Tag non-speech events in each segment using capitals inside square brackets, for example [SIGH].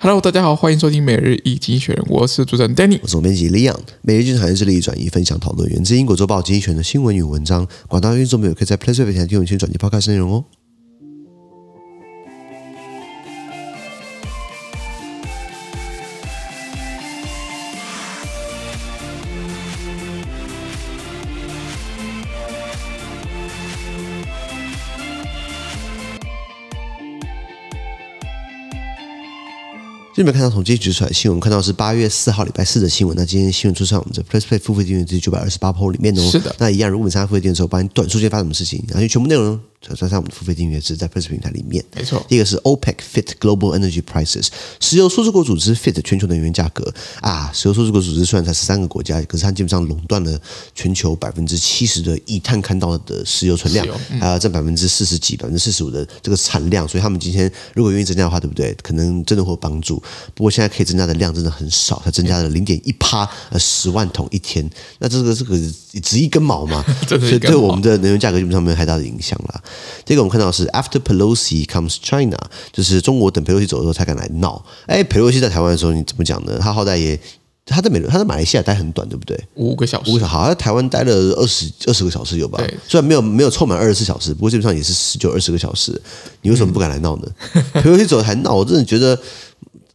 Hello，大家好，欢迎收听每日一经选，我是主持人 Danny，我是总编辑 Leon。每日经济学人致力转移、分享、讨论源自英国周报经济学人的新闻与文章。广大听众朋友可以在 PressPlay 平台订阅群转译 Podcast 内容哦。今天没有看到统计局出来的新闻，看到是八月四号礼拜四的新闻。那今天新闻出现我们的 PressPlay 付费订阅制九百二十八 PO 里面哦。是的。那一样，如果你参加付费订阅的时候，把你短时间发生什么事情，然后全部内容。在在我们的付费订阅制在 Press 平台里面，没错。第一个是 OPEC Fit Global Energy Prices，石油输出国组织 Fit 全球能源价格啊。石油输出国组织虽然才十三个国家，可是它基本上垄断了全球百分之七十的已探看到的石油存量，还有占百分之四十几、百分之四十五的这个产量。所以他们今天如果愿意增加的话，对不对？可能真的会有帮助。不过现在可以增加的量真的很少，它增加了零点一趴，呃，十万桶一天。那这个这个值一根毛嘛？[LAUGHS] 所以对我们的能源价格基本上没有太大的影响了。这个我们看到。是 After Pelosi comes China，就是中国等佩洛西走的时候才敢来闹。哎，佩洛西在台湾的时候，你怎么讲呢？他好歹也他在美他在马来西亚待很短，对不对？五个小时，五个小时，好，在台湾待了二十二十个小时有吧？对，虽然没有没有凑满二十四小时，不过基本上也是十九二十个小时。你为什么不敢来闹呢？佩洛西走还闹，我真的觉得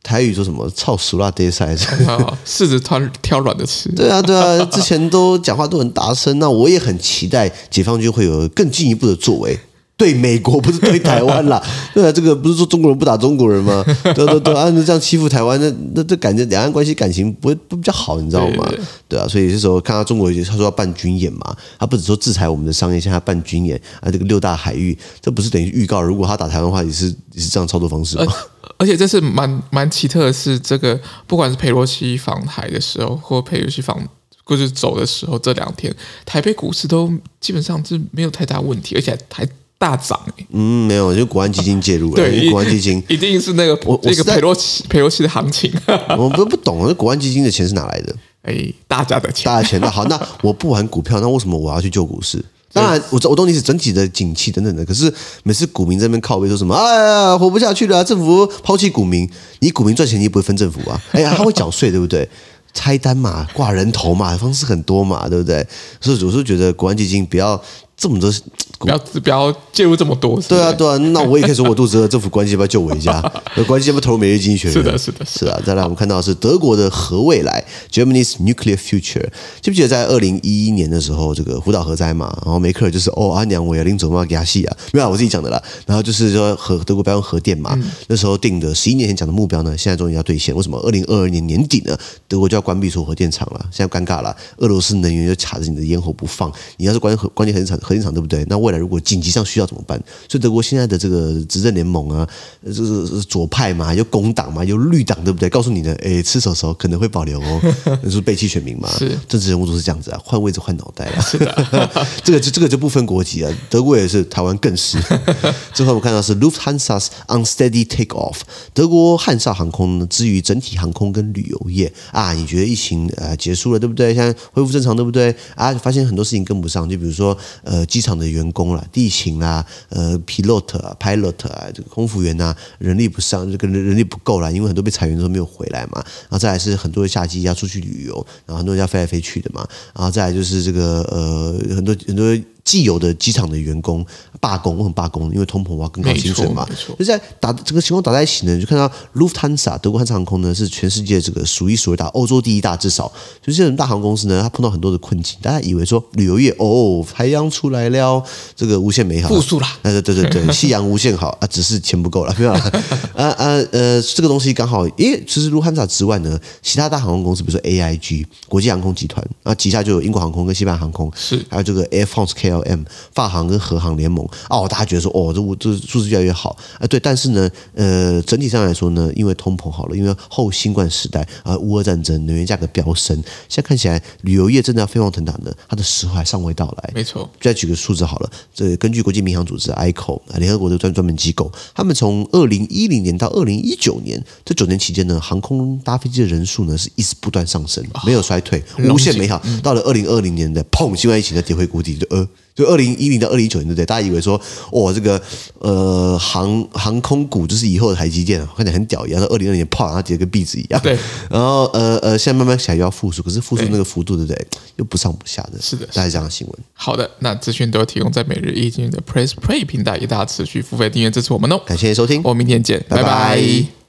台语说什么“操熟辣爹塞”，[LAUGHS] 柿子挑挑软的吃。对啊，对啊，之前都讲话都很大声，那我也很期待解放军会有更进一步的作为。对美国不是对台湾啦，[LAUGHS] 对啊，这个不是说中国人不打中国人吗？对对对，按照这样欺负台湾，那那这感觉两岸关系感情不会不比较好，你知道吗？对，对，对啊，所以这时候看到中国他说要办军演嘛，他不只说制裁我们的商业，现在要办军演啊，这个六大海域，这不是等于预告，如果他打台湾的话，也是也是这样操作方式吗？而且这是蛮蛮奇特的是，这个不管是佩洛西访台的时候，或佩洛西访过去走的时候，这两天台北股市都基本上是没有太大问题，而且还。大涨哎，嗯，没有，就国安基金介入了。对，国安基金 [LAUGHS] 一定是那个我那个佩洛西佩洛西的行情。[LAUGHS] 我不不懂，那国安基金的钱是哪来的？哎，大家的钱，大家钱。那好，那我不玩股票，[LAUGHS] 那为什么我要去救股市？当然，我我懂你是整体的景气等等的。可是每次股民在那边靠背说什么？哎呀，活不下去了，政府抛弃股民，你股民赚钱你也不会分政府啊？哎呀，他会缴税，对不对？拆单嘛，挂人头嘛，方式很多嘛，对不对？所以我是觉得国安基金不要。这么多，不要不要介入这么多。对啊，对啊，[LAUGHS] 那我也可以说我肚子饿，政府关系要不要救我一下？[LAUGHS] 关系要不要投入美日经济学人？是的，是的，是啊。再来，我们看到的是德国的核未来 （Germany's nuclear future）。记不记得在二零一一年的时候，这个福岛核灾嘛？然后梅克尔就是哦，阿娘我要拎走嘛，给他戏啊，没有，我自己讲的啦。然后就是说核德国不要用核电嘛。嗯、那时候定的十一年前讲的目标呢，现在终于要兑现。为什么？二零二二年年底呢，德国就要关闭所有核电厂了。现在尴尬了，俄罗斯能源就卡着你的咽喉不放。你要是关核关键核电厂，核电厂对不对？那未来如果紧急上需要怎么办？所以德国现在的这个执政联盟啊，就是左派嘛，有工党嘛，有绿党，对不对？告诉你的，哎，吃手手可能会保留哦，[LAUGHS] 那是背弃选民嘛？是政治人物都是这样子啊，换位置换脑袋啊。是的，[LAUGHS] 这个就这个就不分国籍啊，德国也是，台湾更是。[LAUGHS] 最后我们看到是 Lufthansa's unsteady take off，德国汉莎航空呢，至于整体航空跟旅游业啊，你觉得疫情呃结束了，对不对？现在恢复正常，对不对？啊，发现很多事情跟不上，就比如说呃机场的员工啦，地勤啦，呃，pilot 啊，pilot 啊，这个空服员呐，人力不上，这个人人力不够啦，因为很多被裁员都没有回来嘛。然后再来是很多的夏季要出去旅游，然后很多人要飞来飞去的嘛。然后再来就是这个呃，很多很多。既有的机场的员工罢工，为什么罢工？因为通膨，我要更高薪水嘛。就在打这个情况打在一起呢，就看到 Lufthansa 德国汉莎航空呢是全世界这个数一数二大，欧洲第一大，至少就是这种大航空公司呢，它碰到很多的困境。大家以为说旅游业哦，太阳出来了，这个无限美好，复苏了。[LAUGHS] 对对对对，夕阳无限好啊，只是钱不够了，没有了。啊啊呃，这个东西刚好，因为其实 Lufthansa 之外呢，其他大航空公司，比如说 AIG 国际航空集团啊，旗下就有英国航空跟西班牙航空，是还有这个 Air France KLM。M 发行跟荷航联盟哦，大家觉得说哦，这我这数字越来越好啊，对，但是呢，呃，整体上来说呢，因为通膨好了，因为后新冠时代啊，乌俄战争，能源价格飙升，现在看起来旅游业真的要飞黄腾达的，它的时候还尚未到来。没错，再举个数字好了，这根据国际民航组织 ICAO 联合国的专专门机构，他们从二零一零年到二零一九年这九年期间呢，航空搭飞机的人数呢是一直不断上升，没有衰退，无限美好。到了二零二零年的砰，新冠疫情的跌回谷底，就呃。就二零一零到二零一九年，对不对？大家以为说，哦，这个呃航航空股就是以后的台积电，看起来很屌一样。到二零二零年，啪，它跌得跟壁纸一样。对。然后呃呃，现在慢慢起来又要复苏，可是复苏那个幅度，对不对？又不上不下的。是的，大概这样的新闻。好的，那资讯都提供在每日一经的 Press Play 平台，也大家持续付费订阅支持我们哦。感谢收听，我们明天见，拜拜。拜拜。